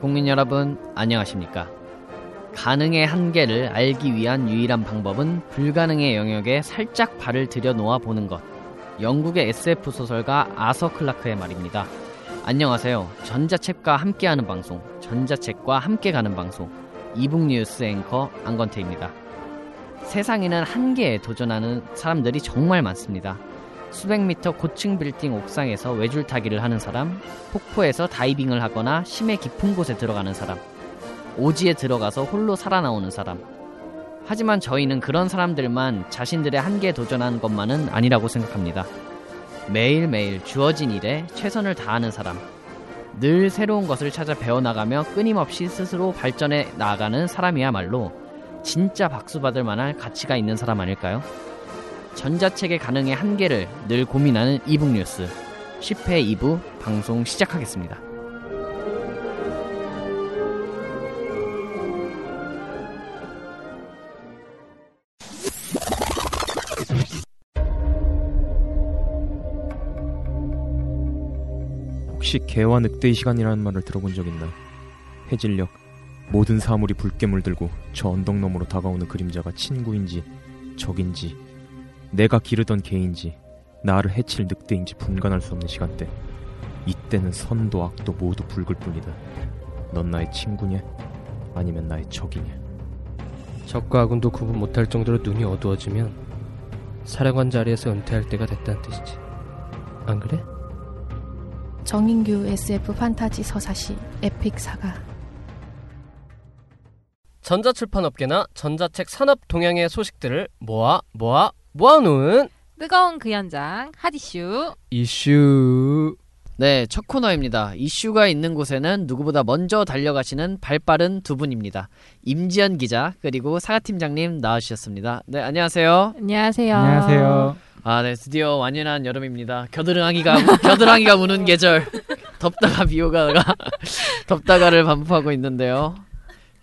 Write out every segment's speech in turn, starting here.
국민 여러분 안녕하십니까? 가능의 한계를 알기 위한 유일한 방법은 불가능의 영역에 살짝 발을 들여놓아 보는 것. 영국의 SF 소설가 아서 클라크의 말입니다. 안녕하세요. 전자책과 함께하는 방송 전자책과 함께 가는 방송 이북 뉴스 앵커 안건태입니다. 세상에는 한계에 도전하는 사람들이 정말 많습니다 수백 미터 고층 빌딩 옥상에서 외줄 타기를 하는 사람, 폭포에서 다이빙을 하거나 심해 깊은 곳에 들어가는 사람, 오지에 들어가서 홀로 살아나오는 사람. 하지만 저희는 그런 사람들만 자신들의 한계에 도전하는 것만은 아니라고 생각합니다. 매일매일 주어진 일에 최선을 다하는 사람, 늘 새로운 것을 찾아 배워나가며 끊임없이 스스로 발전해 나아가는 사람이야말로 진짜 박수 받을 만한 가치가 있는 사람 아닐까요? 전자책의 가능의 한계를 늘 고민하는 이북 뉴스 10회 2부 방송 시작하겠습니다. 혹시 개와 늑대의 시간이라는 말을 들어본 적 있나? 해질녘 모든 사물이 붉게 물들고 저 언덕 너머로 다가오는 그림자가 친구인지 적인지 내가 기르던 개인지 나를 해칠 늑대인지 분간할 수 없는 시간대. 이때는 선도 악도 모두 붉을 뿐이다. 넌 나의 친구냐? 아니면 나의 적이냐? 적과 아군도 구분 못할 정도로 눈이 어두워지면 사령관 자리에서 은퇴할 때가 됐다는 뜻이지. 안 그래? 정인규 SF 판타지 서사시 에픽 사가. 전자출판업계나 전자책 산업 동향의 소식들을 모아 모아 모아놓은 뜨거운 그 현장 핫 이슈 이슈 네, 첫 코너입니다. 이슈가 있는 곳에는 누구보다 먼저 달려가시는 발빠른 두 분입니다. 임지연 기자 그리고 사가 팀장님 나와주셨습니다. 네, 안녕하세요. 안녕하세요. 안녕하세요. 아, 네, 드디어 완연한 여름입니다. 겨드랑이가 겨드랑이가 우는 계절. 덥다가 비 오다가 덥다가를 반복하고 있는데요.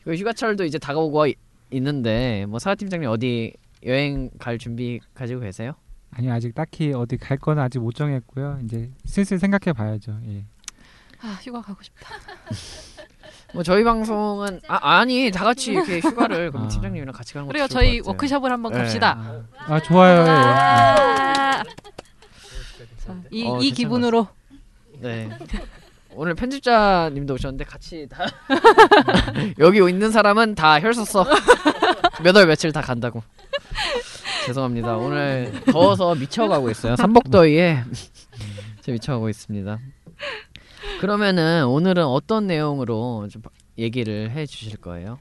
그 휴가철도 이제 다가오고 있는데 뭐 사가 팀장님 어디 여행 갈 준비 가지고 계세요? 아니요 아직 딱히 어디 갈건 아직 못 정했고요. 이제 슬슬 생각해 봐야죠. 예. 아 휴가 가고 싶다. 뭐 저희 방송은 아 아니 다 같이 이렇게 휴가를 그럼 아. 팀장님이랑 같이 가는 것도 그래요. 좋을 저희 것 같아요. 워크숍을 한번 네. 갑시다. 아 좋아요. 예. 아~ 자, 이, 어, 이 기분으로 네. 오늘 편집자님도 오셨는데 같이 다 여기 있는 사람은 다 혈서 써. 몇월 며칠 다 간다고. 죄송합니다. 오늘 더워서 미쳐가고 있어요. 삼복더위에 저 미쳐가고 있습니다. 그러면은 오늘은 어떤 내용으로 좀 얘기를 해 주실 거예요?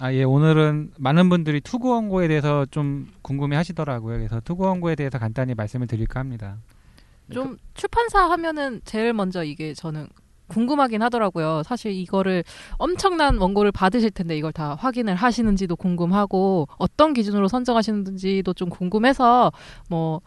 아 예 오늘은 많은 분들이 투구 원고에 대해서 좀 궁금해 하시더라고요. 그래서 투구 원고에 대해서 간단히 말씀을 드릴까 합니다. 좀 출판사 하면은 제일 먼저 이게 저는 궁금하긴 하더라고요. 사실 이거를 엄청난 원고를 받으실 텐데 이걸 다 확인을 하시는지도 궁금하고 어떤 기준으로 선정하시는지도 좀 궁금해서 뭐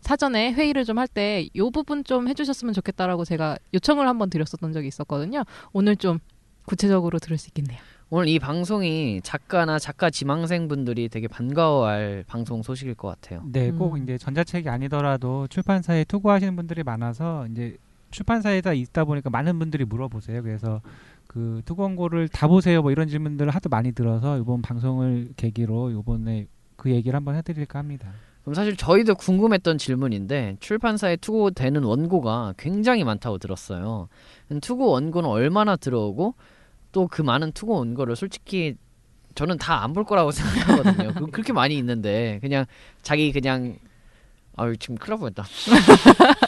사전에 회의를 좀 할때이 부분 좀 해주셨으면 좋겠다라고 제가 요청을 한번 드렸었던 적이 있었거든요. 오늘 좀 구체적으로 들을 수 있겠네요. 오늘 이 방송이 작가나 작가 지망생 분들이 되게 반가워할 방송 소식일 것 같아요. 네, 꼭 음. 이제 전자책이 아니더라도 출판사에 투구하시는 분들이 많아서 이제 출판사에다 있다 보니까 많은 분들이 물어보세요. 그래서 그 투구 원고를 다 보세요. 뭐 이런 질문들을 하도 많이 들어서 이번 방송을 계기로 이번에 그 얘기를 한번 해드릴까 합니다. 그럼 사실 저희도 궁금했던 질문인데 출판사에 투고되는 원고가 굉장히 많다고 들었어요. 투고 원고는 얼마나 들어오고 또 그 많은 투고 원고를 솔직히 저는 다 안 볼 거라고 생각하거든요. 그- 그렇게 많이 있는데 그냥 자기 그냥 아유 지금 큰일 날 뻔했다.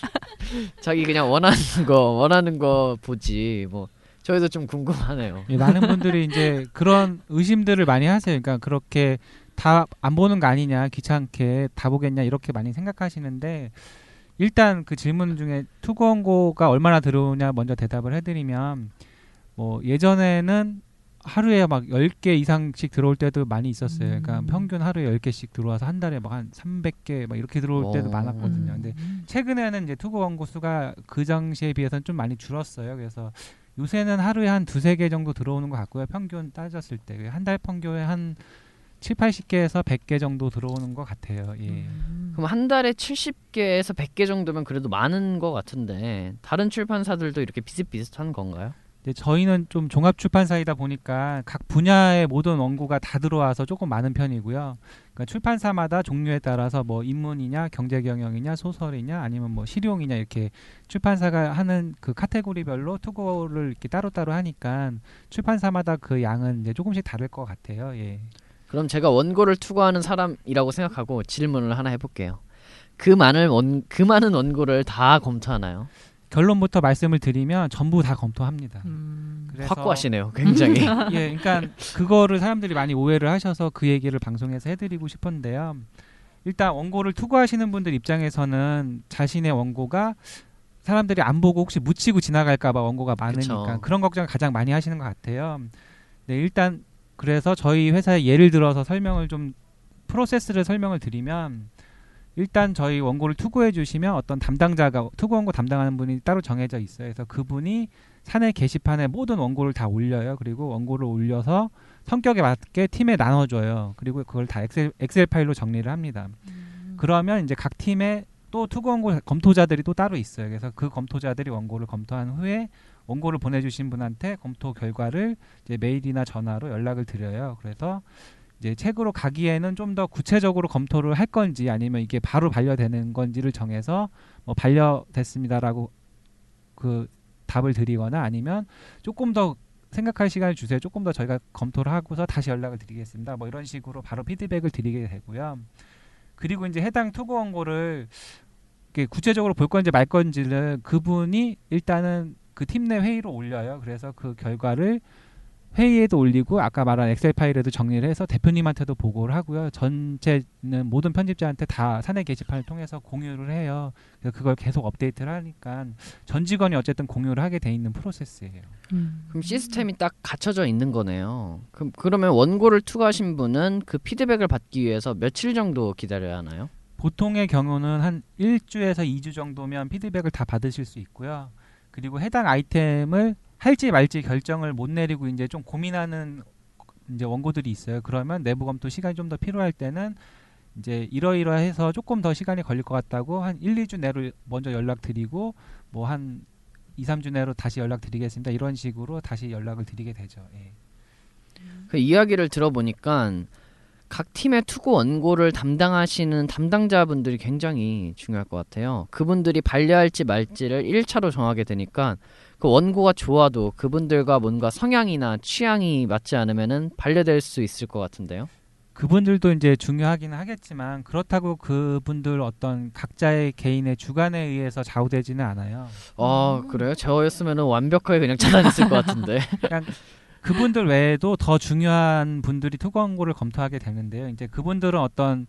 자기 그냥 원하는 거 원하는 거 보지 뭐 저희도 좀 궁금하네요. 예, 많은 분들이 이제 그런 의심들을 많이 하세요. 그러니까 그렇게 다 안 보는 거 아니냐, 귀찮게 다 보겠냐 이렇게 많이 생각하시는데 일단 그 질문 중에 투고 원고가 얼마나 들어오냐 먼저 대답을 해드리면 뭐 예전에는 하루에 막 10개 이상씩 들어올 때도 많이 있었어요. 그러니까 음. 평균 하루에 10개씩 들어와서 한 달에 막 한 300개 막 이렇게 들어올 때도 어. 많았거든요. 근데 음. 최근에는 이제 투고 원고 수가 그 당시에 비해서는 좀 많이 줄었어요. 그래서 요새는 하루에 한 두세 개 정도 들어오는 것 같고요. 평균 따졌을 때 한 달 평균에 한 7, 80개에서 100개 정도 들어오는 것 같아요. 예. 음. 그럼 한 달에 70개에서 100개 정도면 그래도 많은 것 같은데 다른 출판사들도 이렇게 비슷비슷한 건가요? 저희는 좀 종합 출판사이다 보니까 각 분야의 모든 원고가 다 들어와서 조금 많은 편이고요. 그러니까 출판사마다 종류에 따라서 뭐 인문이냐, 경제 경영이냐, 소설이냐, 아니면 뭐 실용이냐 이렇게 출판사가 하는 그 카테고리별로 투고를 이렇게 따로따로 하니까 출판사마다 그 양은 이제 조금씩 다를 것 같아요. 예. 그럼 제가 원고를 투고하는 사람이라고 생각하고 질문을 하나 해볼게요. 그 많은 원, 그 많은 원고를 다 검토하나요? 결론부터 말씀을 드리면 전부 다 검토합니다. 음. 그래서 확고하시네요, 굉장히. 예, 그러니까 그거를 사람들이 많이 오해를 하셔서 그 얘기를 방송에서 해드리고 싶은데요. 일단 원고를 투고하시는 분들 입장에서는 자신의 원고가 사람들이 안 보고 혹시 묻히고 지나갈까봐 원고가 많으니까 그쵸. 그런 걱정을 가장 많이 하시는 것 같아요. 네, 일단 그래서 저희 회사의 예를 들어서 설명을 좀 프로세스를 설명을 드리면 일단 저희 원고를 투고해 주시면 어떤 담당자가 투고 원고 담당하는 분이 따로 정해져 있어요. 그래서 그분이 사내 게시판에 모든 원고를 다 올려요. 그리고 원고를 올려서 성격에 맞게 팀에 나눠줘요. 그리고 그걸 다 엑셀, 엑셀 파일로 정리를 합니다. 그러면 이제 각 팀에 또 투고 원고 검토자들이 또 따로 있어요. 그래서 그 검토자들이 원고를 검토한 후에 원고를 보내주신 분한테 검토 결과를 이제 메일이나 전화로 연락을 드려요. 그래서 이제 책으로 가기에는 좀 더 구체적으로 검토를 할 건지 아니면 이게 바로 반려되는 건지를 정해서 뭐 반려됐습니다라고 그 답을 드리거나 아니면 조금 더 생각할 시간을 주세요. 조금 더 저희가 검토를 하고서 다시 연락을 드리겠습니다. 뭐 이런 식으로 바로 피드백을 드리게 되고요. 그리고 이제 해당 투고 원고를 구체적으로 볼 건지 말 건지를 그분이 일단은 그 팀 내 회의로 올려요. 그래서 그 결과를 회의에도 올리고 아까 말한 엑셀 파일에도 정리를 해서 대표님한테도 보고를 하고요. 전체는 모든 편집자한테 다 사내 게시판을 통해서 공유를 해요. 그래서 그걸 계속 업데이트를 하니까 전 직원이 어쨌든 공유를 하게 돼 있는 프로세스예요. 음. 그럼 시스템이 딱 갖춰져 있는 거네요. 그럼 그러면 원고를 투고하신 분은 그 피드백을 받기 위해서 며칠 정도 기다려야 하나요? 보통의 경우는 한 1주에서 2주 정도면 피드백을 다 받으실 수 있고요. 그리고 해당 아이템을 할지 말지 결정을 못 내리고 이제 좀 고민하는 이제 원고들이 있어요. 그러면 내부 검토 시간이 좀 더 필요할 때는 이제 이러이러해서 조금 더 시간이 걸릴 것 같다고 한 1, 2주 내로 먼저 연락 드리고 뭐 한 2, 3주 내로 다시 연락 드리겠습니다. 이런 식으로 다시 연락을 드리게 되죠. 예. 그 이야기를 들어보니까 각 팀의 투고 원고를 담당하시는 담당자분들이 굉장히 중요할 것 같아요. 그분들이 반려할지 말지를 1차로 정하게 되니까 그 원고가 좋아도 그분들과 뭔가 성향이나 취향이 맞지 않으면은 반려될 수 있을 것 같은데요. 그분들도 이제 중요하기는 하겠지만 그렇다고 그분들 어떤 각자의 개인의 주관에 의해서 좌우되지는 않아요. 아 그래요? 저였으면은 완벽하게 그냥 차단했을 것 같은데. 그분들 외에도 더 중요한 분들이 투고 원고를 검토하게 되는데요. 이제 그분들은 어떤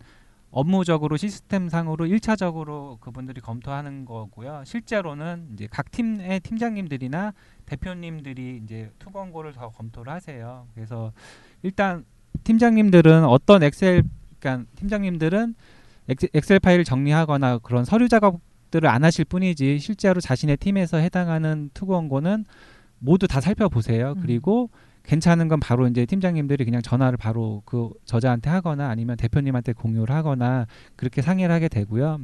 업무적으로 시스템상으로 일차적으로 그분들이 검토하는 거고요. 실제로는 이제 각 팀의 팀장님들이나 대표님들이 이제 투고 원고를 더 검토를 하세요. 그래서 일단 팀장님들은 어떤 엑셀 그러니까 팀장님들은 엑- 엑셀 파일을 정리하거나 그런 서류 작업들을 안 하실 뿐이지 실제로 자신의 팀에서 해당하는 투고 원고는 모두 다 살펴보세요. 음. 그리고 괜찮은 건 바로 이제 팀장님들이 그냥 전화를 바로 그 저자한테 하거나 아니면 대표님한테 공유를 하거나 그렇게 상의를 하게 되고요.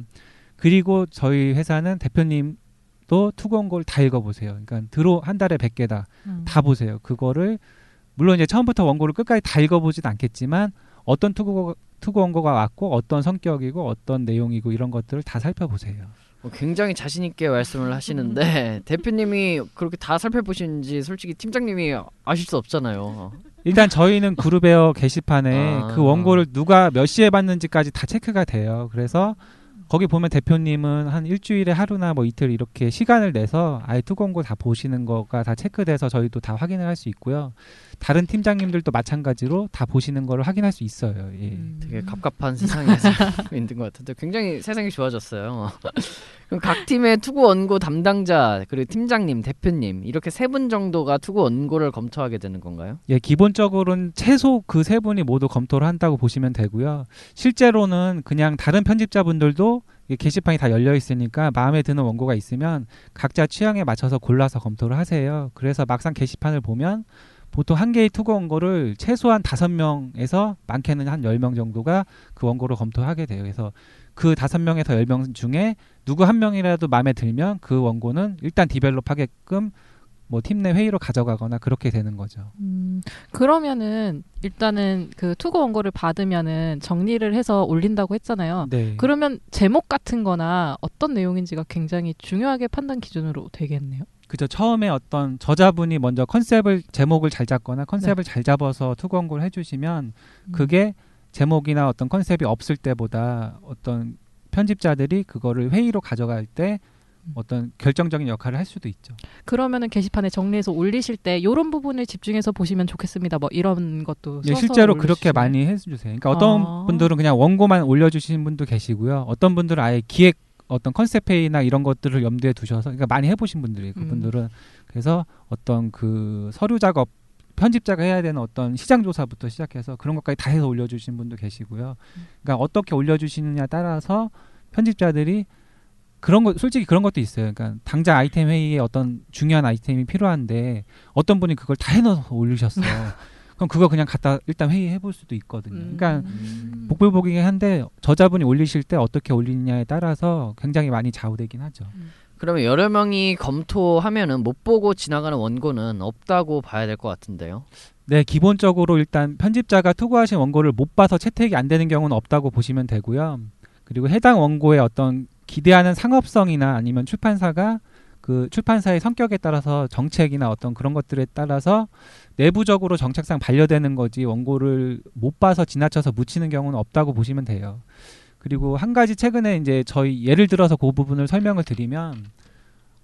그리고 저희 회사는 대표님도 투고 원고를 다 읽어보세요. 그러니까 들어 한 달에 100개다. 음. 다 보세요. 그거를 물론 이제 처음부터 원고를 끝까지 다 읽어보진 않겠지만 어떤 투고 투고 원고가 왔고 어떤 성격이고 어떤 내용이고 이런 것들을 다 살펴보세요. 어, 굉장히 자신 있게 말씀을 하시는데 대표님이 그렇게 다 살펴보시는지 솔직히 팀장님이 아실 수 없잖아요. 일단 저희는 그룹웨어 게시판에 아. 그 원고를 누가 몇 시에 봤는지까지 다 체크가 돼요. 그래서 거기 보면 대표님은 한 일주일에 하루나 뭐 이틀 이렇게 시간을 내서 아예 투고 원고 다 보시는 거가 다 체크돼서 저희도 다 확인을 할 수 있고요. 다른 팀장님들도 마찬가지로 다 보시는 걸 확인할 수 있어요. 예. 음. 되게 갑갑한 세상에서 있는 것 같은데 굉장히 세상이 좋아졌어요. 그럼 각 팀의 투구 원고 담당자 그리고 팀장님, 대표님 이렇게 세 분 정도가 투구 원고를 검토하게 되는 건가요? 예, 기본적으로는 최소 그 세 분이 모두 검토를 한다고 보시면 되고요. 실제로는 그냥 다른 편집자분들도 게시판이 다 열려 있으니까 마음에 드는 원고가 있으면 각자 취향에 맞춰서 골라서 검토를 하세요. 그래서 막상 게시판을 보면 보통 한 개의 투고 원고를 최소한 다섯 명에서 많게는 한 열 명 정도가 그 원고를 검토하게 돼요. 그래서 그 다섯 명에서 열 명 중에 누구 한 명이라도 마음에 들면 그 원고는 일단 디벨롭 하게끔 뭐 팀 내 회의로 가져가거나 그렇게 되는 거죠. 음, 그러면은 일단은 그 투고 원고를 받으면은 정리를 해서 올린다고 했잖아요. 네. 그러면 제목 같은 거나 어떤 내용인지가 굉장히 중요하게 판단 기준으로 되겠네요. 그죠. 처음에 어떤 저자분이 먼저 컨셉을 제목을 잘 잡거나 컨셉을 잘 잡아서 투고 원고를 해주시면 음. 그게 제목이나 어떤 컨셉이 없을 때보다 어떤 편집자들이 그거를 회의로 가져갈 때 음. 어떤 결정적인 역할을 할 수도 있죠. 그러면은 게시판에 정리해서 올리실 때 이런 부분을 집중해서 보시면 좋겠습니다. 뭐 이런 것도 예, 실제로 그렇게 올리시나요? 많이 해주세요. 그러니까 어떤 아. 분들은 그냥 원고만 올려주시는 분도 계시고요. 어떤 분들은 아예 기획 어떤 컨셉 회의나 이런 것들을 염두에 두셔서 그러니까 많이 해보신 분들이 음. 그분들은 그래서 어떤 그 서류 작업 편집자가 해야 되는 어떤 시장 조사부터 시작해서 그런 것까지 다 해서 올려주신 분도 계시고요. 그러니까 어떻게 올려주시느냐 따라서 편집자들이 그런 거 솔직히 그런 것도 있어요. 그러니까 당장 아이템 회의에 어떤 중요한 아이템이 필요한데 어떤 분이 그걸 다 해넣어서 올리셨어. 그럼 그거 그냥 갖다 일단 회의해 볼 수도 있거든요. 그러니까 음. 복불복이긴 한데 저자분이 올리실 때 어떻게 올리느냐에 따라서 굉장히 많이 좌우되긴 하죠. 그러면 여러 명이 검토하면은 못 보고 지나가는 원고는 없다고 봐야 될 것 같은데요. 네, 기본적으로 일단 편집자가 투고하신 원고를 못 봐서 채택이 안 되는 경우는 없다고 보시면 되고요. 그리고 해당 원고의 어떤 기대하는 상업성이나 아니면 출판사가 그 출판사의 성격에 따라서 정책이나 어떤 그런 것들에 따라서 내부적으로 정책상 반려되는 거지 원고를 못 봐서 지나쳐서 묻히는 경우는 없다고 보시면 돼요. 그리고 한 가지 최근에 이제 저희 예를 들어서 그 부분을 설명을 드리면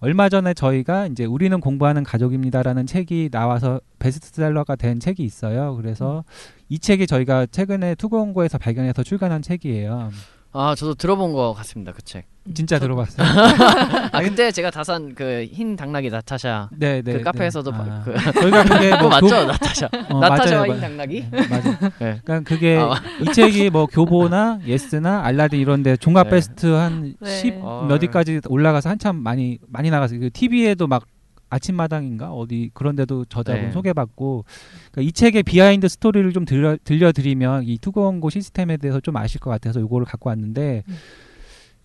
얼마 전에 저희가 이제 우리는 공부하는 가족입니다라는 책이 나와서 베스트셀러가 된 책이 있어요. 그래서 이 책이 저희가 최근에 투고원고에서 발견해서 출간한 책이에요. 아 저도 들어본 것 같습니다 그 책. 진짜 저- 들어봤어요? 아 그때 제가 다산 그 흰 당나귀 나타샤 네, 네. 그 카페에서도 네. 봐- 아, 그 저희가 그게 그거 뭐 맞죠 교- 나타샤. 어, 나타샤와 흰 맞- 당나귀. 네, 맞아요. 네. 그러니까 그게 아, 이 책이 뭐 교보나 예스나 알라딘 이런데 종합 네. 베스트 한 네. 10 어. 몇 위까지 올라가서 한참 많이 많이 나갔어요. 그 TV에도 막 아침마당인가 어디 그런 데도 저자분 네. 소개받고 그러니까 이 책의 behind story를 좀 들려 들려드리면 이 투고원고 시스템에 대해서 좀 아실 것 같아서 요거를 갖고 왔는데 음.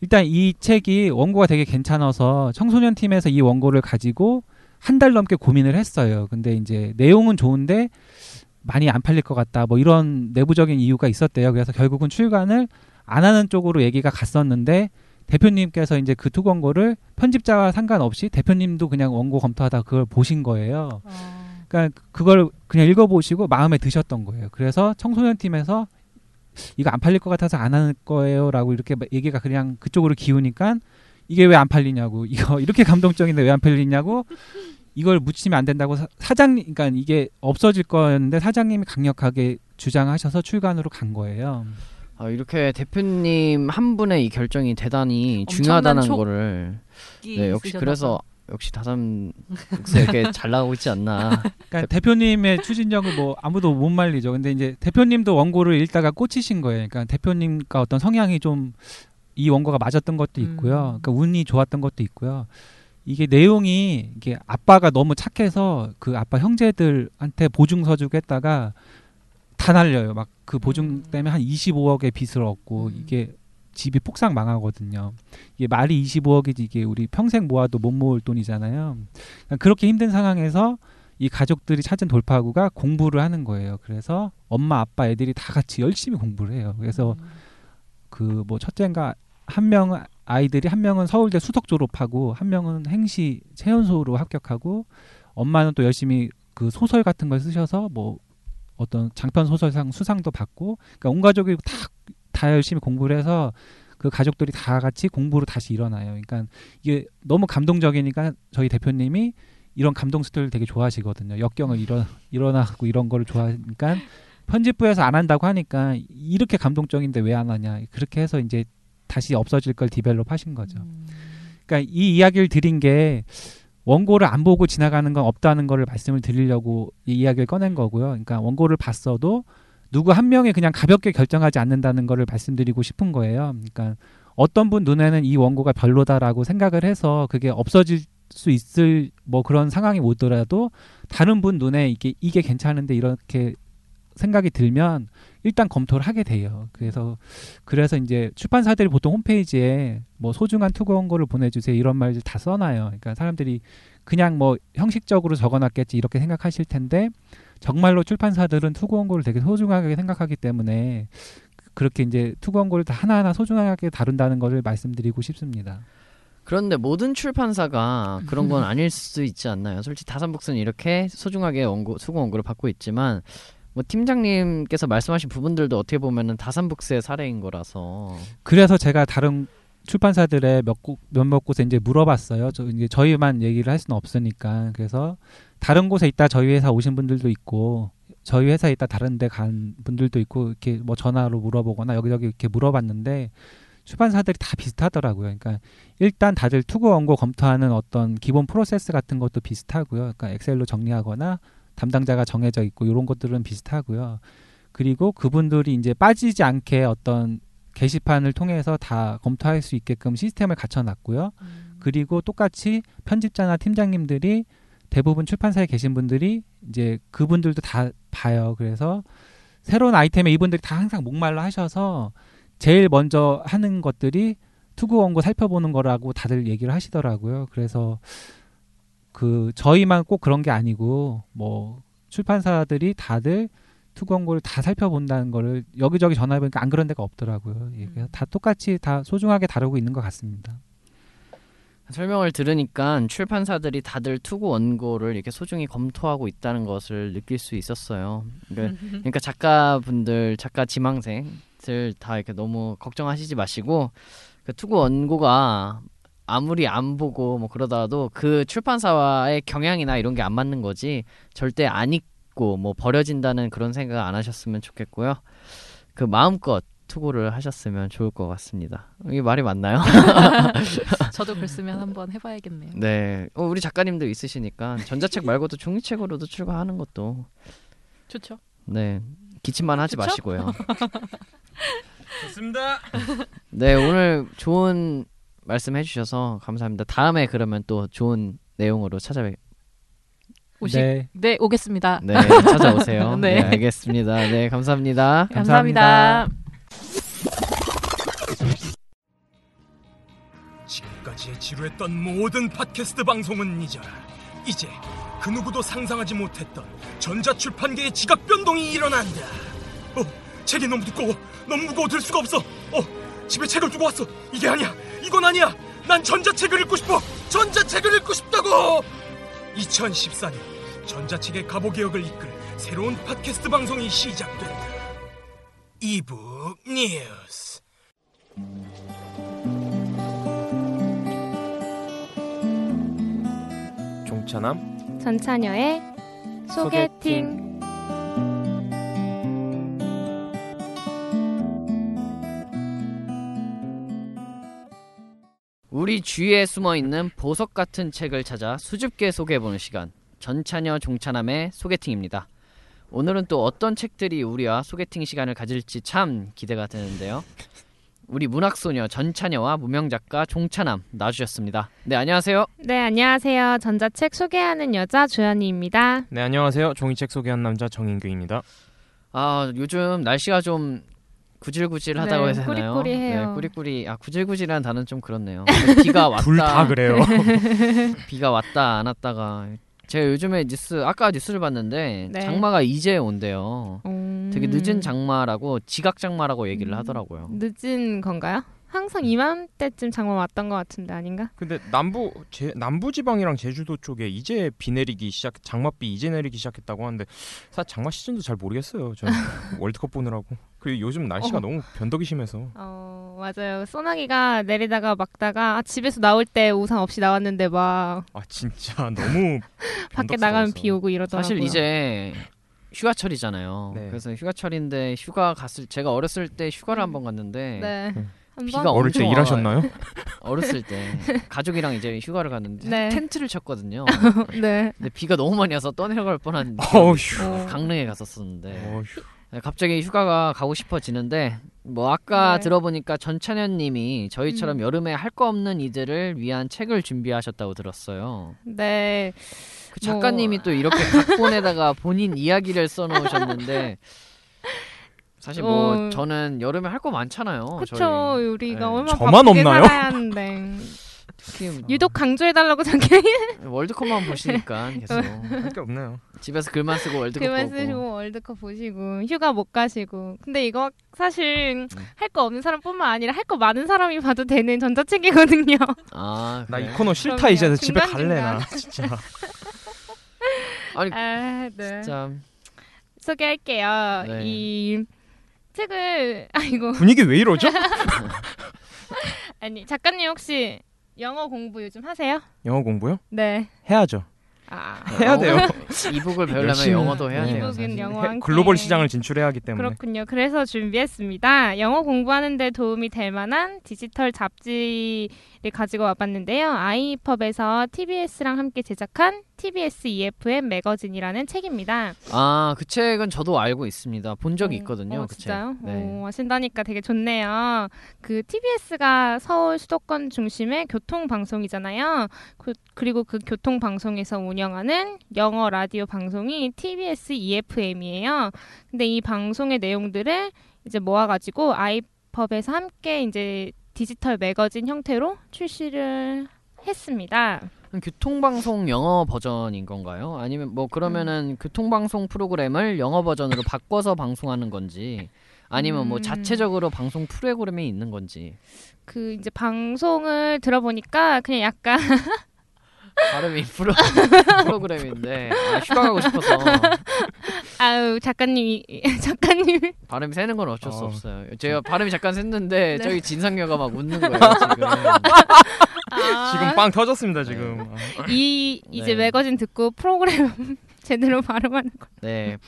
일단 이 책이 원고가 되게 괜찮아서 청소년 팀에서 이 원고를 가지고 한 달 넘게 고민을 했어요. 근데 이제 내용은 좋은데 많이 안 팔릴 것 같다. 뭐 이런 내부적인 이유가 있었대요. 그래서 결국은 출간을 안 하는 쪽으로 얘기가 갔었는데 대표님께서 이제 그 투고 원고를 편집자와 상관없이 대표님도 그냥 원고 검토하다 그걸 보신 거예요. 아, 그러니까 그걸 그냥 읽어보시고 마음에 드셨던 거예요. 그래서 청소년 팀에서 이거 안 팔릴 것 같아서 안 하는 거예요라고 이렇게 얘기가 그냥 그쪽으로 기우니까 이게 왜 안 팔리냐고 이거 이렇게 감동적인데 왜 안 팔리냐고 이걸 묻히면 안 된다고 사, 사장님 그러니까 이게 없어질 거였는데 사장님이 강력하게 주장하셔서 출간으로 간 거예요. 아, 이렇게 대표님 한 분의 이 결정이 대단히 중요하다는 촉- 거를 끼네 역시 그래서 역시 다산 국세 이렇게 잘 나가고 있지 않나. 그러니까 대표님의 추진력을 뭐 아무도 못 말리죠. 근데 이제 대표님도 원고를 읽다가 꽂히신 거예요. 그러니까 대표님과 어떤 성향이 좀 이 원고가 맞았던 것도 있고요. 음. 그러니까 운이 좋았던 것도 있고요. 이게 내용이 이게 아빠가 너무 착해서 그 아빠 형제들한테 보증 서주고 했다가 다 날려요. 막 그 보증 음. 때문에 한 25억의 빚을 얻고 음. 이게 집이 폭삭 망하거든요. 이게 말이 25억이지 이게 우리 평생 모아도 못 모을 돈이잖아요. 그러니까 그렇게 힘든 상황에서 이 가족들이 찾은 돌파구가 공부를 하는 거예요. 그래서 엄마, 아빠, 애들이 다 같이 열심히 공부를 해요. 그래서 음. 그뭐 첫째인가 한 명은 아이들이 한 명은 서울대 수석 졸업하고 한 명은 행시 채연소로 합격하고 엄마는 또 열심히 그 소설 같은 걸 쓰셔서 뭐 어떤 장편 소설상 수상도 받고 그러니까 온 가족이 다 다 열심히 공부를 해서 그 가족들이 다 같이 공부로 다시 일어나요. 그러니까 이게 너무 감동적이니까 저희 대표님이 이런 감동 스토리를 되게 좋아하시거든요. 역경을 일어 일어나고 이런 거를 좋아하니까 편집부에서 안 한다고 하니까 이렇게 감동적인데 왜 안 하냐 그렇게 해서 이제 다시 없어질 걸 디벨롭 하신 거죠. 그러니까 이 이야기를 드린 게 원고를 안 보고 지나가는 건 없다는 거를 말씀을 드리려고 이 이야기를 꺼낸 거고요. 그러니까 원고를 봤어도 누구 한 명이 그냥 가볍게 결정하지 않는다는 거를 말씀드리고 싶은 거예요. 그러니까 어떤 분 눈에는 이 원고가 별로다라고 생각을 해서 그게 없어질 수 있을 뭐 그런 상황이 오더라도 다른 분 눈에 이게 이게 괜찮은데 이렇게 생각이 들면 일단 검토를 하게 돼요. 그래서 그래서 이제 출판사들이 보통 홈페이지에 뭐 소중한 투고 원고를 보내주세요 이런 말들 다 써놔요. 그러니까 사람들이 그냥 뭐 형식적으로 적어놨겠지 이렇게 생각하실 텐데 정말로 출판사들은 투고 원고를 되게 소중하게 생각하기 때문에 그렇게 이제 투고 원고를 다 하나하나 소중하게 다룬다는 것을 말씀드리고 싶습니다. 그런데 모든 출판사가 그런 건 아닐 수 있지 않나요? 솔직히 다산북스는 이렇게 소중하게 원고 수고 원고를 받고 있지만 뭐 팀장님께서 말씀하신 부분들도 어떻게 보면은 다산북스의 사례인 거라서 그래서 제가 다른 출판사들의 몇 곳, 몇몇 곳에 이제 물어봤어요. 저 이제 저희만 얘기를 할 수는 없으니까. 그래서 다른 곳에 있다 저희 회사 오신 분들도 있고 저희 회사에 있다 다른 데 간 분들도 있고 이렇게 뭐 전화로 물어보거나 여기저기 이렇게 물어봤는데 출판사들이 다 비슷하더라고요. 그러니까 일단 다들 투고 원고 검토하는 어떤 기본 프로세스 같은 것도 비슷하고요. 그러니까 엑셀로 정리하거나 담당자가 정해져 있고 이런 것들은 비슷하고요. 그리고 그분들이 이제 빠지지 않게 어떤 게시판을 통해서 다 검토할 수 있게끔 시스템을 갖춰놨고요. 그리고 똑같이 편집자나 팀장님들이 대부분 출판사에 계신 분들이 이제 그분들도 다 봐요. 그래서 새로운 아이템에 이분들이 다 항상 목말라 하셔서 제일 먼저 하는 것들이 투구 원고 살펴보는 거라고 다들 얘기를 하시더라고요. 그래서 그 저희만 꼭 그런 게 아니고 뭐 출판사들이 다들 투구 원고를 다 살펴본다는 거를 여기저기 전화해보니까 안 그런 데가 없더라고요. 예, 그래서 다 똑같이 다 소중하게 다루고 있는 것 같습니다. 설명을 들으니까 출판사들이 다들 투고 원고를 이렇게 소중히 검토하고 있다는 것을 느낄 수 있었어요. 그러니까, 그러니까 작가분들, 작가 지망생들 다 이렇게 너무 걱정하시지 마시고 그 투고 원고가 아무리 안 보고 뭐 그러다도 그 출판사와의 경향이나 이런 게 안 맞는 거지 절대 안 읽고 뭐 버려진다는 그런 생각 안 하셨으면 좋겠고요. 그 마음껏 투고를 하셨으면 좋을 것 같습니다. 이게 말이 맞나요? 저도 글 쓰면 한번 해봐야겠네요. 네, 어, 우리 작가님도 있으시니까 전자책 말고도 종이책으로도 출간하는 것도 좋죠. 네 기침만 하지 그쵸? 마시고요. 좋습니다. 네 오늘 좋은 말씀 해 주셔서 감사합니다. 다음에 그러면 또 좋은 내용으로 찾아뵙. 오시 네. 네 오겠습니다. 네 찾아오세요. 네. 네. 알겠습니다. 네 감사합니다. 감사합니다. 지금까지 지루했던 모든 팟캐스트 방송은 잊어라. 이제 그 누구도 상상하지 못했던 전자출판계의 지각 변동이 일어난다. 어, 책이 너무 두꺼워. 너무 무거워 들 수가 없어. 어, 집에 책을 두고 왔어. 이게 아니야. 이건 아니야. 난 전자책을 읽고 싶어. 전자책을 읽고 싶다고. 2014년 전자책의 가보 개혁을 이끌 새로운 팟캐스트 방송이 시작된다. 이북 뉴스. 종차남 전차녀의 소개팅. 우리 주위에 숨어 있는 보석 같은 책을 찾아 수줍게 소개해보는 시간. 전차녀 종차남의 소개팅입니다. 오늘은 또 어떤 책들이 우리와 소개팅 시간을 가질지 참 기대가 되는데요. 우리 문학소녀 전차녀와 무명작가 종차남 나와주셨습니다. 네 안녕하세요. 네, 안녕하세요. 전자책 소개하는 여자 조연이입니다. 네 안녕하세요. 종이책 소개한 남자 정인규입니다. 아 요즘 날씨가 좀 구질구질하다고 네, 해야 되나요? 꾸리꾸리해요. 네, 꾸리꾸리. 아 구질구질한 단어는 좀 그렇네요. 비가 왔다. 둘 다 그래요. 비가 왔다 안 왔다가 제가 요즘에 뉴스 아까 뉴스를 봤는데 네. 장마가 이제 온대요. 음, 되게 늦은 장마라고 지각 장마라고 얘기를 하더라고요. 늦은 건가요? 항상 이맘때쯤 장마 왔던 것 같은데 아닌가? 근데 남부 제, 남부 지방이랑 제주도 쪽에 이제 비 내리기 시작 장맛비 이제 내리기 시작했다고 하는데 사실 장마 시즌도 잘 모르겠어요. 저 월드컵 보느라고. 그리고 요즘 날씨가 어. 너무 변덕이 심해서 어, 맞아요. 소나기가 내리다가 막다가 아, 집에서 나올 때 우산 없이 나왔는데 막 아 진짜 너무 밖에 나가면 비 오고 이러더라고요. 사실 이제 휴가철이잖아요. 네. 그래서 휴가철인데 휴가 갔을 제가 어렸을 때 휴가를 한번 갔는데 네. 비가 한번 어릴 때 일하셨나요? 어렸을 때 가족이랑 이제 휴가를 갔는데 네. 텐트를 쳤거든요. 네. 근데 비가 너무 많이 와서 떠내려갈 뻔한. 어. 강릉에 갔었었는데 어휴. 네, 갑자기 휴가가 가고 싶어지는데 뭐 아까 네. 들어보니까 전찬현님이 저희처럼 음. 여름에 할 거 없는 이들을 위한 책을 준비하셨다고 들었어요. 네. 그 작가님이 뭐. 또 이렇게 각본에다가 본인 이야기를 써놓으셨는데 사실 뭐 어. 저는 여름에 할 거 많잖아요. 그쵸. 저희. 우리가 네. 얼마나 저만 바쁘게 없나요? 살아야 하는데. 특히 뭐 유독 강조해달라고 저게 월드컵만 보시니까 계속 할 게 없네요. 집에서 글만 쓰고 월드컵 그만 보고 쓰시고 월드컵 보시고 휴가 못 가시고 근데 이거 사실 네. 할거 없는 사람뿐만 아니라 할 거 많은 사람이 봐도 되는 전자책이거든요. 아나이 그래요? 코너 싫다 그럼요. 이제 집에. 갈래 나 진짜. 아니 아, 네. 진짜 소개할게요. 네. 이 책을 아 이거 분위기 왜 이러죠? 아니 작가님 혹시 영어 공부 요즘 하세요? 영어 공부요? 네. 해야죠. 아 해야 돼요. 이북을 배우려면 열심히 영어도 해야 네. 돼요. 이북은 사실. 영어와 함께. 글로벌 시장을 진출해야 하기 때문에. 그렇군요. 그래서 준비했습니다. 영어 공부하는데 도움이 될 만한 디지털 잡지를 가지고 와봤는데요. 아이펍에서 TBS랑 함께 제작한 TBS EFM 매거진이라는 책입니다. 아, 그 책은 저도 알고 있습니다. 본 적이 어, 있거든요. 어, 그 책. 진짜요? 네. 오, 아신다니까 되게 좋네요. 그 TBS가 서울 수도권 중심의 교통 방송이잖아요. 그, 그리고 그 교통 방송에서 운영하는 영어 라디오 방송이 TBS EFM이에요. 근데 이 방송의 내용들을 이제 모아가지고 아이 펍에서 함께 이제 디지털 매거진 형태로 출시를 했습니다. 교통방송 영어 버전인 건가요? 아니면 뭐 그러면은 음. 교통방송 프로그램을 영어 버전으로 바꿔서 방송하는 건지 아니면 뭐 음. 자체적으로 방송 프로그램이 있는 건지 그 이제 방송을 들어보니까 그냥 약간 발음이 프로 프로그램인데 아, 휴가 가고 싶어서 아유 작가님이 작가님 발음이 새는 건 어쩔 수 어. 없어요. 제가 발음이 잠깐 샜는데 네. 저기 진상녀가 막 웃는 거예요 지금. 아, 지금 빵 터졌습니다 지금. 아. 이 이제 네. 매거진 듣고 프로그램 제대로 발음하는 거. 네,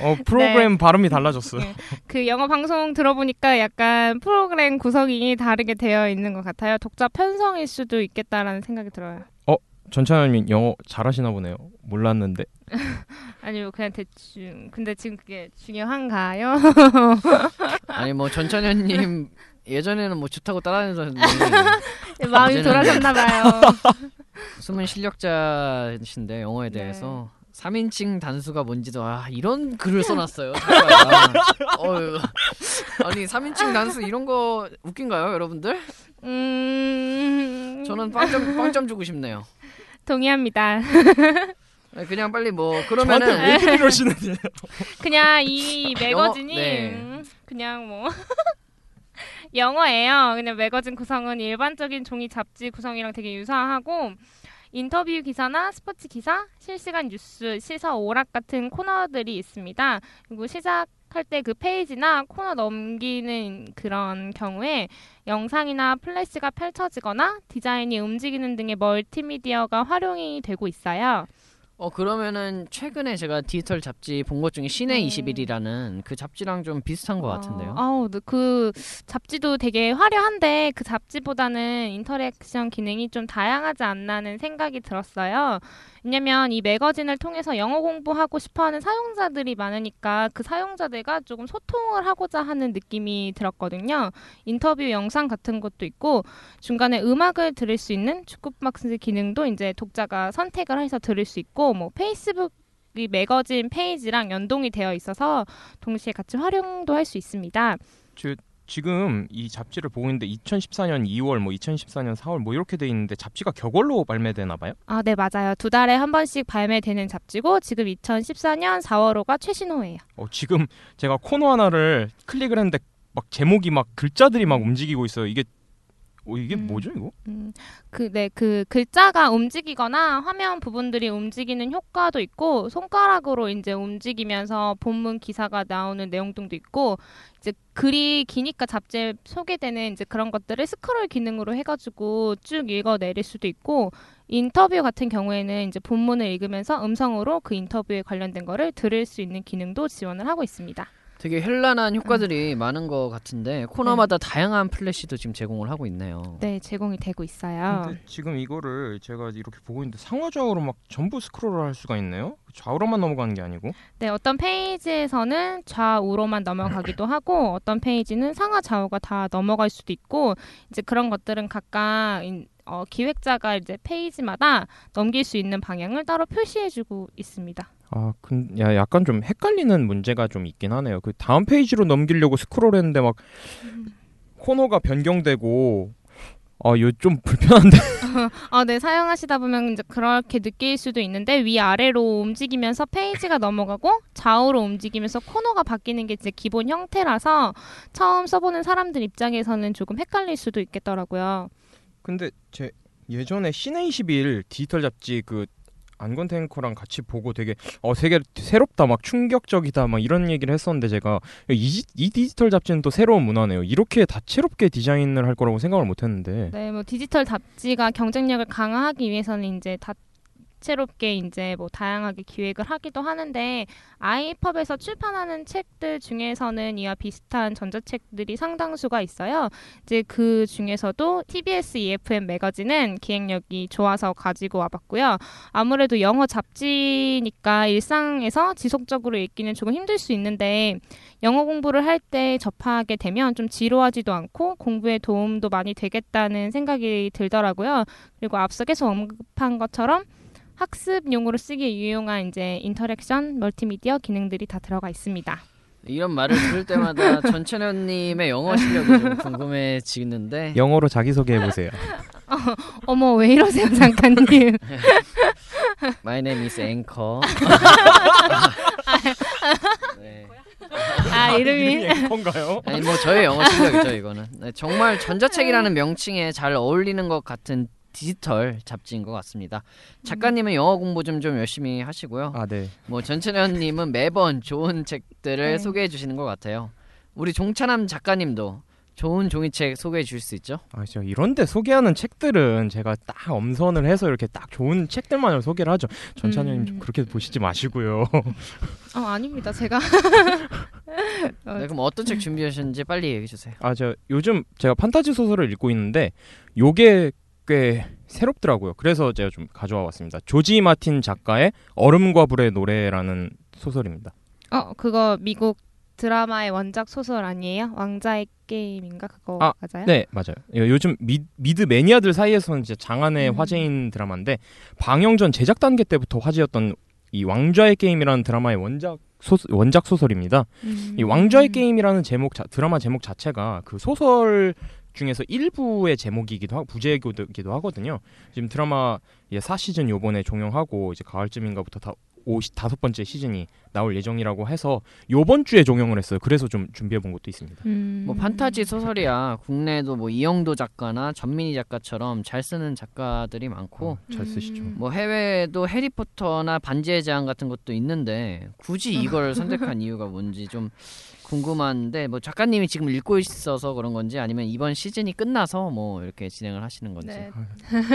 어, 프로그램 네. 발음이 달라졌어요. 예. 그 영어 방송 들어보니까 약간 프로그램 구성이 다르게 되어 있는 것 같아요. 독자 편성일 수도 있겠다라는 생각이 들어요. 전찬현님 영어 잘하시나 보네요. 몰랐는데. 아니요, 그냥 대충. 근데 지금 그게 중요한가요? 아니 뭐 전찬현님 예전에는 뭐 좋다고 따라다녔는데 마음이 돌아섰나 봐요. 숨은 실력자신데 영어에 대해서 3인칭 단수가 뭔지도 아 이런 글을 써놨어요. 작가가. 어휴. 아니 3인칭 단수 이런 거 웃긴가요, 여러분들? 음, 저는 빵점 빵점 주고 싶네요. 동의합니다. 네, 그냥 빨리 뭐 그러면은 왜 이러시는지. 그냥 이 매거진이 영어- 네. 음, 그냥 뭐 영어예요. 그냥 매거진 구성은 일반적인 종이 잡지 구성이랑 되게 유사하고 인터뷰 기사나 스포츠 기사, 실시간 뉴스, 시사 오락 같은 코너들이 있습니다. 그리고 시작 할 때 그 페이지나 코너 넘기는 그런 경우에 영상이나 플래시가 펼쳐지거나 디자인이 움직이는 등의 멀티미디어가 활용이 되고 있어요. 어 그러면은 최근에 제가 디지털 잡지 본 것 중에 씨네 네. 21이라는 그 잡지랑 좀 비슷한 것 같은데요. 어, 아우, 네, 그 잡지도 되게 화려한데 그 잡지보다는 interaction 기능이 좀 다양하지 않나는 생각이 들었어요. 왜냐면 이 매거진을 통해서 영어 공부하고 싶어하는 사용자들이 많으니까 그 사용자들과 조금 소통을 하고자 하는 느낌이 들었거든요. 인터뷰 영상 같은 것도 있고 중간에 음악을 들을 수 있는 주크박스 기능도 이제 독자가 선택을 해서 들을 수 있고 뭐 페이스북 이 매거진 페이지랑 연동이 되어 있어서 동시에 같이 활용도 할 수 있습니다. 저, 지금 이 잡지를 보고 있는데 2014년 2월, 뭐 2014년 4월 뭐 이렇게 돼 있는데 잡지가 격월로 발매되나 봐요? 아, 네, 맞아요. 두 달에 한 번씩 발매되는 잡지고 지금 2014년 4월호가 최신호예요. 어, 지금 제가 코너 하나를 클릭을 했는데 막 제목이 막 글자들이 막 움직이고 있어요. 이게 어, 이게 음. 뭐죠 이거? 음, 그, 네, 그 글자가 움직이거나 화면 부분들이 움직이는 효과도 있고, 손가락으로 이제 움직이면서 본문 기사가 나오는 내용들도 있고, 이제 글이 기니까 잡지에 소개되는 이제 그런 것들을 스크롤 기능으로 해가지고 쭉 읽어 내릴 수도 있고, 인터뷰 같은 경우에는 이제 본문을 읽으면서 음성으로 그 인터뷰에 관련된 거를 들을 수 있는 기능도 지원을 하고 있습니다. 되게 현란한 효과들이 많은 것 같은데 코너마다 다양한 플래시도 지금 제공을 하고 있네요. 네, 제공이 되고 있어요. 근데 지금 이거를 제가 이렇게 보고 있는데 상하좌우로 막 전부 스크롤을 할 수가 있네요. 좌우로만 넘어가는 게 아니고. 네, 어떤 페이지에서는 좌우로만 넘어가기도 하고 어떤 페이지는 상하 좌우가 다 넘어갈 수도 있고 이제 그런 것들은 각각 인- 어, 기획자가 이제 페이지마다 넘길 수 있는 방향을 따로 표시해주고 있습니다. 아, 근, 야, 약간 좀 헷갈리는 문제가 좀 있긴 하네요. 그 다음 페이지로 넘기려고 스크롤했는데 막 코너가 변경되고 아, 이거 좀 불편한데. 어, 네, 사용하시다 보면 이제 그렇게 느낄 수도 있는데 위아래로 움직이면서 페이지가 넘어가고 좌우로 움직이면서 코너가 바뀌는 게 이제 기본 형태라서 처음 써보는 사람들 입장에서는 조금 헷갈릴 수도 있겠더라고요. 근데 제 예전에 시내 21 디지털 잡지 그 안건 탱커랑 같이 보고 되게 어 되게 새롭다 막 충격적이다 막 이런 얘기를 했었는데 제가 이, 지- 이 디지털 잡지는 또 새로운 문화네요. 이렇게 다채롭게 디자인을 할 거라고 생각을 못 했는데. 네, 뭐 디지털 잡지가 경쟁력을 강화하기 위해서는 이제 다 채롭게 이제 뭐 다양하게 기획을 하기도 하는데 아이펍에서 출판하는 책들 중에서는 이와 비슷한 전자책들이 상당수가 있어요. 이제 그 중에서도 TBS EFM 매거진은 기획력이 좋아서 가지고 와봤고요. 아무래도 영어 잡지니까 일상에서 지속적으로 읽기는 조금 힘들 수 있는데 영어 공부를 할 때 접하게 되면 좀 지루하지도 않고 공부에 도움도 많이 되겠다는 생각이 들더라고요. 그리고 앞서 계속 언급한 것처럼 학습용으로 쓰기에 유용한 이제 interaction 멀티미디어 기능들이 다 들어가 있습니다. 이런 말을 들을 때마다 전천현님의 영어 실력이 좀 궁금해지는데 영어로 자기 소개해 보세요. 어 머 왜 이러세요 작가님. My name is Anchor. 네. 아 이름이 앵커인가요? 아니 뭐 저의 영어 실력이죠 이거는. 네, 정말 전자책이라는 명칭에 잘 어울리는 것 같은 디지털 잡지인 것 같습니다. 작가님은 영어 공부 좀 좀 열심히 하시고요. 아 네. 뭐 전천현님은 매번 좋은 책들을 네. 소개해 주시는 것 같아요. 우리 종찬함 작가님도 좋은 종이책 소개해 줄 수 있죠? 아, 저 이런데 소개하는 책들은 제가 딱 엄선을 해서 이렇게 딱 좋은 책들만을 소개를 하죠. 전찬현님 좀 음. 그렇게 보시지 마시고요. 어 아닙니다 제가 어, 네, 그럼 어떤 책 준비하셨는지 빨리 얘기해 주세요. 아, 저 요즘 제가 판타지 소설을 읽고 있는데 요게 꽤 새롭더라고요. 그래서 제가 좀 가져와 봤습니다. 조지 마틴 작가의 얼음과 불의 노래라는 소설입니다. 어 그거 미국 드라마의 원작 소설 아니에요? 왕자의 게임인가 그거 아, 맞아요? 네, 맞아요. 요- 요즘 미, 미드 매니아들 사이에서는 이제 장안의 음. 화제인 드라마인데 방영 전 제작 단계 때부터 화제였던 이 왕좌의 게임이라는 드라마의 원작 소, 원작 소설입니다. 음. 이 왕좌의 게임이라는 제목 자- 드라마 제목 자체가 그 소설 중에서 일부의 제목이기도 하고 부제기도 하거든요. 지금 드라마 예, 4시즌 요번에 종영하고 이제 가을쯤인가부터 다 오, 다섯 번째 시즌이 나올 예정이라고 해서 요번 주에 종영을 했어요. 그래서 좀 준비해 본 것도 있습니다. 음. 뭐 판타지 소설이야 국내에도 뭐 이영도 작가나 전민희 작가처럼 잘 쓰는 작가들이 많고 어, 잘 쓰시죠. 음. 뭐 해외에도 해리포터나 반지의 제왕 같은 것도 있는데 굳이 이걸 선택한 이유가 뭔지 좀 궁금한데 뭐 작가님이 지금 읽고 있어서 그런 건지 아니면 이번 시즌이 끝나서 뭐 이렇게 진행을 하시는 건지 네.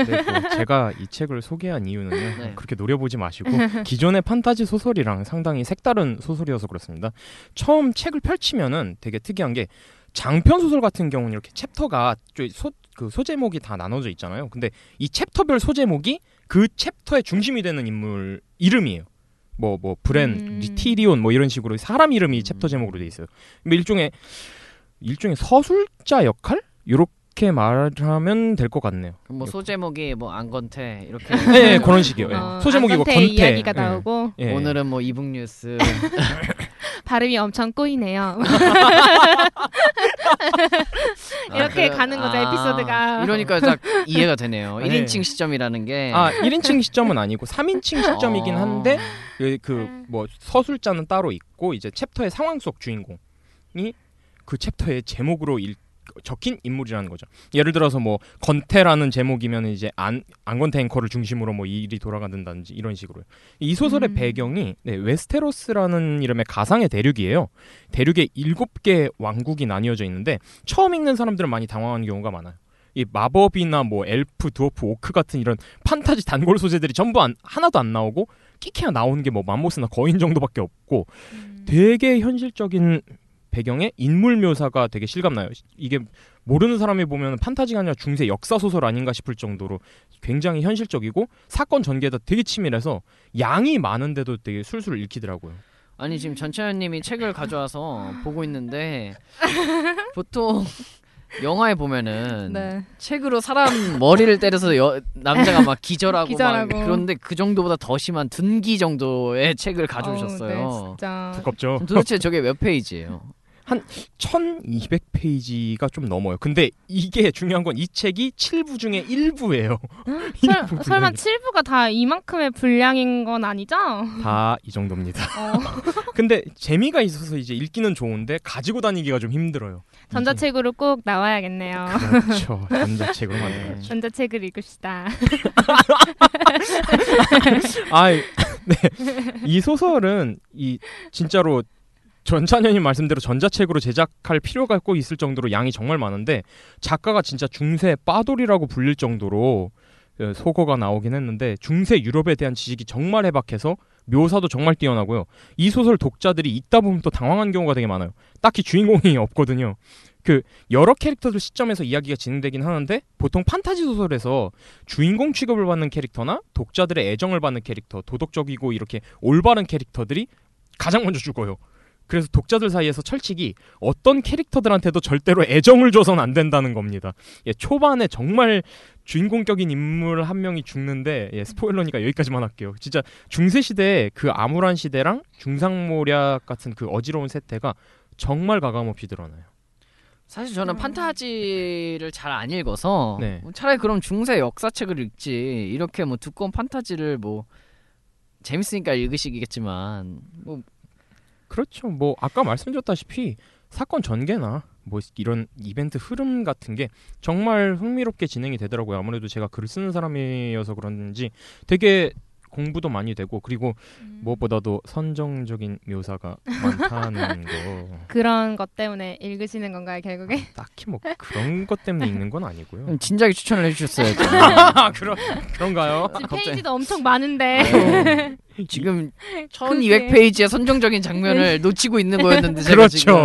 네, 뭐 제가 이 책을 소개한 이유는요. 네. 그렇게 노려보지 마시고 기존의 판타지 소설이랑 상당히 색다른 소설이어서 그렇습니다. 처음 책을 펼치면은 되게 특이한 게 장편 소설 같은 경우는 이렇게 챕터가 저 소, 그 소제목이 다 나눠져 있잖아요. 근데 이 챕터별 소제목이 그 챕터의 중심이 되는 인물 이름이에요. 뭐 뭐 브랜, 음. 티리온 뭐 이런 식으로 사람 이름이 챕터 제목으로 돼 있어요. 뭐 일종의 일종의 서술자 역할 이렇게 말하면 될 것 같네요. 뭐 소제목이 뭐 안건태 이렇게 네, 그런 식이요. 예. 어, 소제목이 뭐 안건태 건태 이야기가 예. 나오고 예. 오늘은 뭐 e-book뉴스 발음이 엄청 꼬이네요. 이렇게 아, 가는 거죠, 아, 에피소드가. 이러니까 딱 이해가 되네요. 네. 1인칭 시점이라는 게 아 1인칭 시점은 아니고 3인칭 시점이긴 어. 한데 그 뭐 서술자는 따로 있고 이제 챕터의 상황 속 주인공이 그 챕터의 제목으로 일, 적힌 인물이라는 거죠. 예를 들어서 뭐 건태라는 제목이면 이제 안 안건태 앵커를 중심으로 뭐 일이 돌아간다든지 이런 식으로요. 이 소설의 음. 배경이 네, 웨스테로스라는 이름의 가상의 대륙이에요. 대륙에 일곱 개 왕국이 나뉘어져 있는데 처음 읽는 사람들은 많이 당황하는 경우가 많아요. 이 마법이나 뭐 엘프, 드워프, 오크 같은 이런 판타지 단골 소재들이 전부 안, 하나도 안 나오고 끼케야 나오는 게 뭐 맘모스나 거인 정도밖에 없고 음. 되게 현실적인 배경에 인물 묘사가 되게 실감나요. 이게 모르는 사람이 보면 판타지가 아니라 중세 역사 소설 아닌가 싶을 정도로 굉장히 현실적이고 사건 전개가 되게 치밀해서 양이 많은데도 되게 술술 읽히더라고요. 아니 지금 전차현님이 책을 가져와서 보고 있는데 보통 영화에 보면은 네. 책으로 사람 머리를 때려서 여, 남자가 막 기절하고, 기절하고. 막 그런데 그 정도보다 더 심한 둔기 정도의 책을 가져오셨어요. 어우, 네, 진짜. 두껍죠. 도대체 저게 몇 페이지예요? 1200페이지가 좀 넘어요. 근데 이게 중요한 건 이 책이 7부 중에 1부예요. 설, 설마 7부가 다 이만큼의 분량인 건 아니죠? 다 이 정도입니다. 어. 근데 재미가 있어서 이제 읽기는 좋은데 가지고 다니기가 좀 힘들어요. 전자책으로 꼭 나와야겠네요. 그렇죠. 전자책으로 네. 만들어야죠. 전자책을 읽읍시다. 아, 네. 이 소설은 이 진짜로 전찬현님 말씀대로 전자책으로 제작할 필요가 꼭 있을 정도로 양이 정말 많은데 작가가 진짜 중세 빠돌이라고 불릴 정도로 어, 소거가 나오긴 했는데 중세 유럽에 대한 지식이 정말 해박해서 묘사도 정말 뛰어나고요. 이 소설 독자들이 읽다 보면 또 당황한 경우가 되게 많아요. 딱히 주인공이 없거든요. 그 여러 캐릭터들 시점에서 이야기가 진행되긴 하는데 보통 판타지 소설에서 주인공 취급을 받는 캐릭터나 독자들의 애정을 받는 캐릭터, 도덕적이고 이렇게 올바른 캐릭터들이 가장 먼저 죽어요. 그래서 독자들 사이에서 철칙이 어떤 캐릭터들한테도 절대로 애정을 줘선 안 된다는 겁니다. 예, 초반에 정말 주인공격인 인물 한 명이 죽는데 예, 스포일러니까 여기까지만 할게요. 진짜 중세 시대의 그 암울한 시대랑 중상모략 같은 그 어지러운 세태가 정말 가감없이 드러나요. 사실 저는 판타지를 잘 안 읽어서 네. 뭐 차라리 그럼 중세 역사책을 읽지 이렇게 뭐 두꺼운 판타지를 뭐 재밌으니까 읽으시겠지만 뭐 그렇죠. 뭐 아까 말씀드렸다시피 사건 전개나 뭐 이런 이벤트 흐름 같은 게 정말 흥미롭게 진행이 되더라고요. 아무래도 제가 글을 쓰는 사람이어서 그런지 되게 공부도 많이 되고 그리고 무엇보다도 선정적인 묘사가 많다는 거. 그런 것 때문에 읽으시는 건가요, 결국에? 딱히 뭐 그런 것 때문에 읽는 건 아니고요. 그럼 진작에 추천을 해주셨어야죠. 아, 그런 그런가요? 지금 갑자기. 페이지도 엄청 많은데. 네. 지금 1200 페이지의 선정적인 장면을 놓치고 있는 거였는데 제가 그렇죠. 지금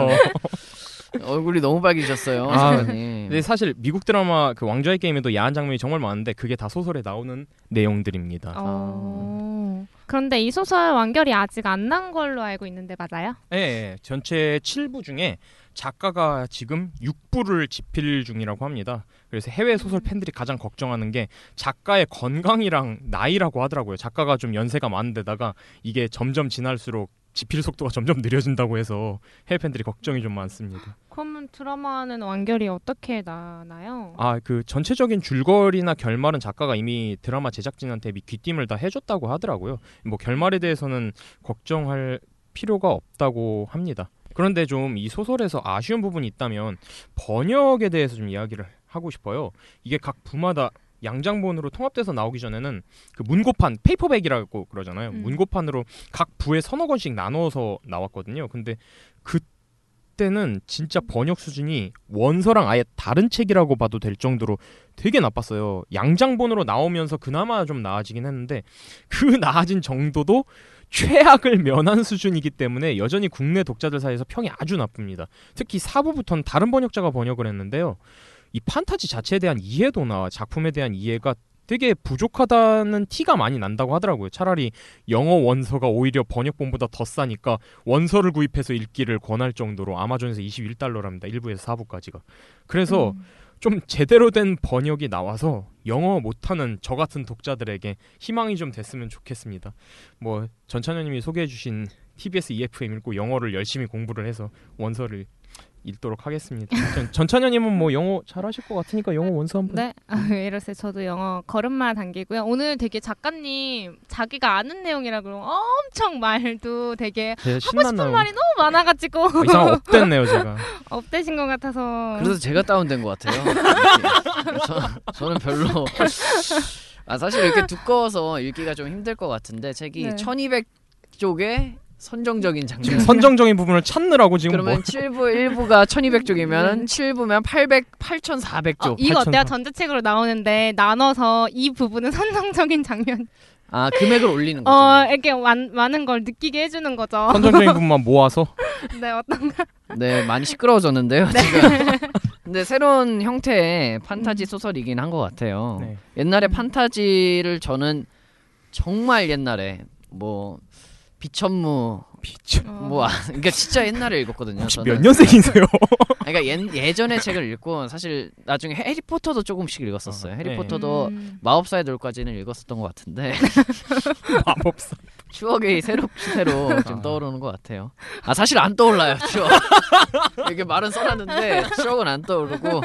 얼굴이 너무 빨개졌어요. 아, 장관님. 근데 사실 미국 드라마 그 왕좌의 게임에도 야한 장면이 정말 많은데 그게 다 소설에 나오는 내용들입니다. 어. 그런데 이 소설 완결이 아직 안 난 걸로 알고 있는데 맞아요? 예, 예, 전체 7부 중에 작가가 지금 6부를 집필 중이라고 합니다. 그래서 해외 소설 팬들이 가장 걱정하는 게 작가의 건강이랑 나이라고 하더라고요. 작가가 좀 연세가 많은데다가 이게 점점 지날수록 집필 속도가 점점 느려진다고 해서 해외 팬들이 걱정이 좀 많습니다. 그러면 드라마는 완결이 어떻게 나나요? 아, 그 전체적인 줄거리나 결말은 작가가 이미 드라마 제작진한테 미 귀띔을 다 해줬다고 하더라고요. 뭐 결말에 대해서는 걱정할 필요가 없다고 합니다. 그런데 좀 이 소설에서 아쉬운 부분이 있다면 번역에 대해서 좀 이야기를 하고 싶어요. 이게 각 부마다 양장본으로 통합돼서 나오기 전에는 그 문고판 페이퍼백이라고 그러잖아요. 음. 문고판으로 각 부에 서너 권씩 나눠서 나왔거든요. 근데 그때는 진짜 번역 수준이 원서랑 아예 다른 책이라고 봐도 될 정도로 되게 나빴어요. 양장본으로 나오면서 그나마 좀 나아지긴 했는데 그 나아진 정도도 최악을 면한 수준이기 때문에 여전히 국내 독자들 사이에서 평이 아주 나쁩니다. 특히 4부부터는 다른 번역자가 번역을 했는데요. 이 판타지 자체에 대한 이해도나 작품에 대한 이해가 되게 부족하다는 티가 많이 난다고 하더라고요. 차라리 영어 원서가 오히려 번역본보다 더 싸니까 원서를 구입해서 읽기를 권할 정도로 아마존에서 21달러랍니다. 1부에서 4부까지가. 그래서 음. 좀 제대로 된 번역이 나와서 영어 못하는 저 같은 독자들에게 희망이 좀 됐으면 좋겠습니다. 뭐 전찬현님이 소개해주신 TBS EFM 읽고 영어를 열심히 공부를 해서 원서를 읽도록 하겠습니다. 전, 전찬현님은 뭐 영어 잘하실 것 같으니까 영어 원서 한번. 네, 아, 왜 이러세요? 저도 영어 걸음마 당기고요. 오늘 되게 작가님 자기가 아는 내용이라 그러고 엄청 말도 되게 하고 신났나요? 싶은 말이 너무 많아가지고 아, 이상한 업됐네요 제가. 업되신 것 같아서. 그래서 제가 다운된 것 같아요. 저, 저는 별로. 아 사실 이렇게 두꺼워서 읽기가 좀 힘들 것 같은데 책이 네. 1200쪽에 선정적인 장면. 지금 선정적인 부분을 찾느라고 지금 그러면 뭐 7부 1부가 1200쪽이면 7부면 800 8400쪽. 어, 이거 어때요? 8,400. 전자책으로 나오는데 나눠서 이 부분은 선정적인 장면. 아 금액을 올리는 거죠. 어, 이렇게 많, 많은 걸 느끼게 해 주는 거죠. 선정적인 부분만 모아서 네, 어떤 네, 많이 시끄러워졌는데요, 지금. 근데 새로운 형태의 판타지 소설이긴 한 것 같아요. 네. 옛날에 판타지를 저는 정말 옛날에 뭐 비천무 비춰. 뭐 아, 그러니까 진짜 옛날에 읽었거든요. 혹시 저는. 몇 년생이세요? 그러니까 옛, 예전에 책을 읽고 사실 나중에 해리포터도 조금씩 읽었었어요. 아, 해리포터도 음. 마법사의 돌까지는 읽었었던 것 같은데 마법사. 추억이 새로 좀 아. 떠오르는 것 같아요. 아 사실 안 떠올라요 추억. 이렇게 말은 써놨는데 추억은 안 떠오르고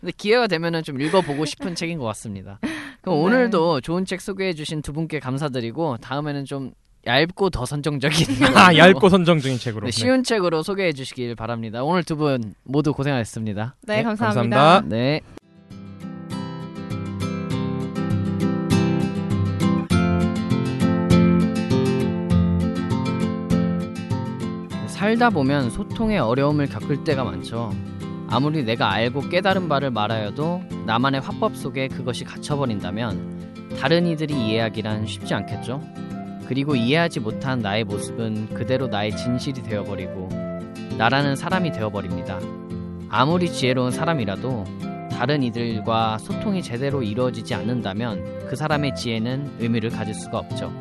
근데 기회가 되면은 좀 읽어보고 싶은 책인 것 같습니다. 그럼 네. 오늘도 좋은 책 소개해주신 두 분께 감사드리고 다음에는 좀 얇고 더 선정적인 아 얇고 선정적인 책으로. 네, 쉬운 책으로 소개해 주시길 바랍니다. 오늘 두 분 모두 고생하셨습니다. 네, 네, 감사합니다. 감사합니다. 네. 살다 보면 소통에 어려움을 겪을 때가 많죠. 아무리 내가 알고 깨달은 바를 말하여도 나만의 화법 속에 그것이 갇혀버린다면 다른 이들이 이해하기란 쉽지 않겠죠. 그리고 이해하지 못한 나의 모습은 그대로 나의 진실이 되어버리고 나라는 사람이 되어버립니다. 아무리 지혜로운 사람이라도 다른 이들과 소통이 제대로 이루어지지 않는다면 그 사람의 지혜는 의미를 가질 수가 없죠.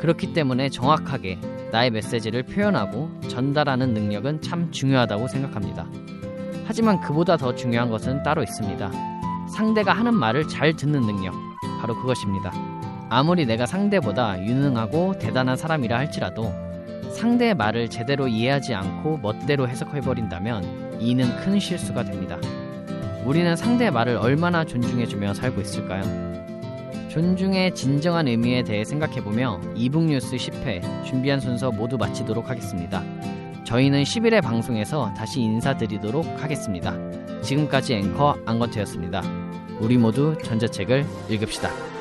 그렇기 때문에 정확하게 나의 메시지를 표현하고 전달하는 능력은 참 중요하다고 생각합니다. 하지만 그보다 더 중요한 것은 따로 있습니다. 상대가 하는 말을 잘 듣는 능력. 바로 그것입니다. 아무리 내가 상대보다 유능하고 대단한 사람이라 할지라도 상대의 말을 제대로 이해하지 않고 멋대로 해석해버린다면 이는 큰 실수가 됩니다. 우리는 상대의 말을 얼마나 존중해주며 살고 있을까요? 존중의 진정한 의미에 대해 생각해보며 이북뉴스 10회 준비한 순서 모두 마치도록 하겠습니다. 저희는 10일의 방송에서 다시 인사드리도록 하겠습니다. 지금까지 앵커 안건태였습니다. 우리 모두 전자책을 읽읍시다.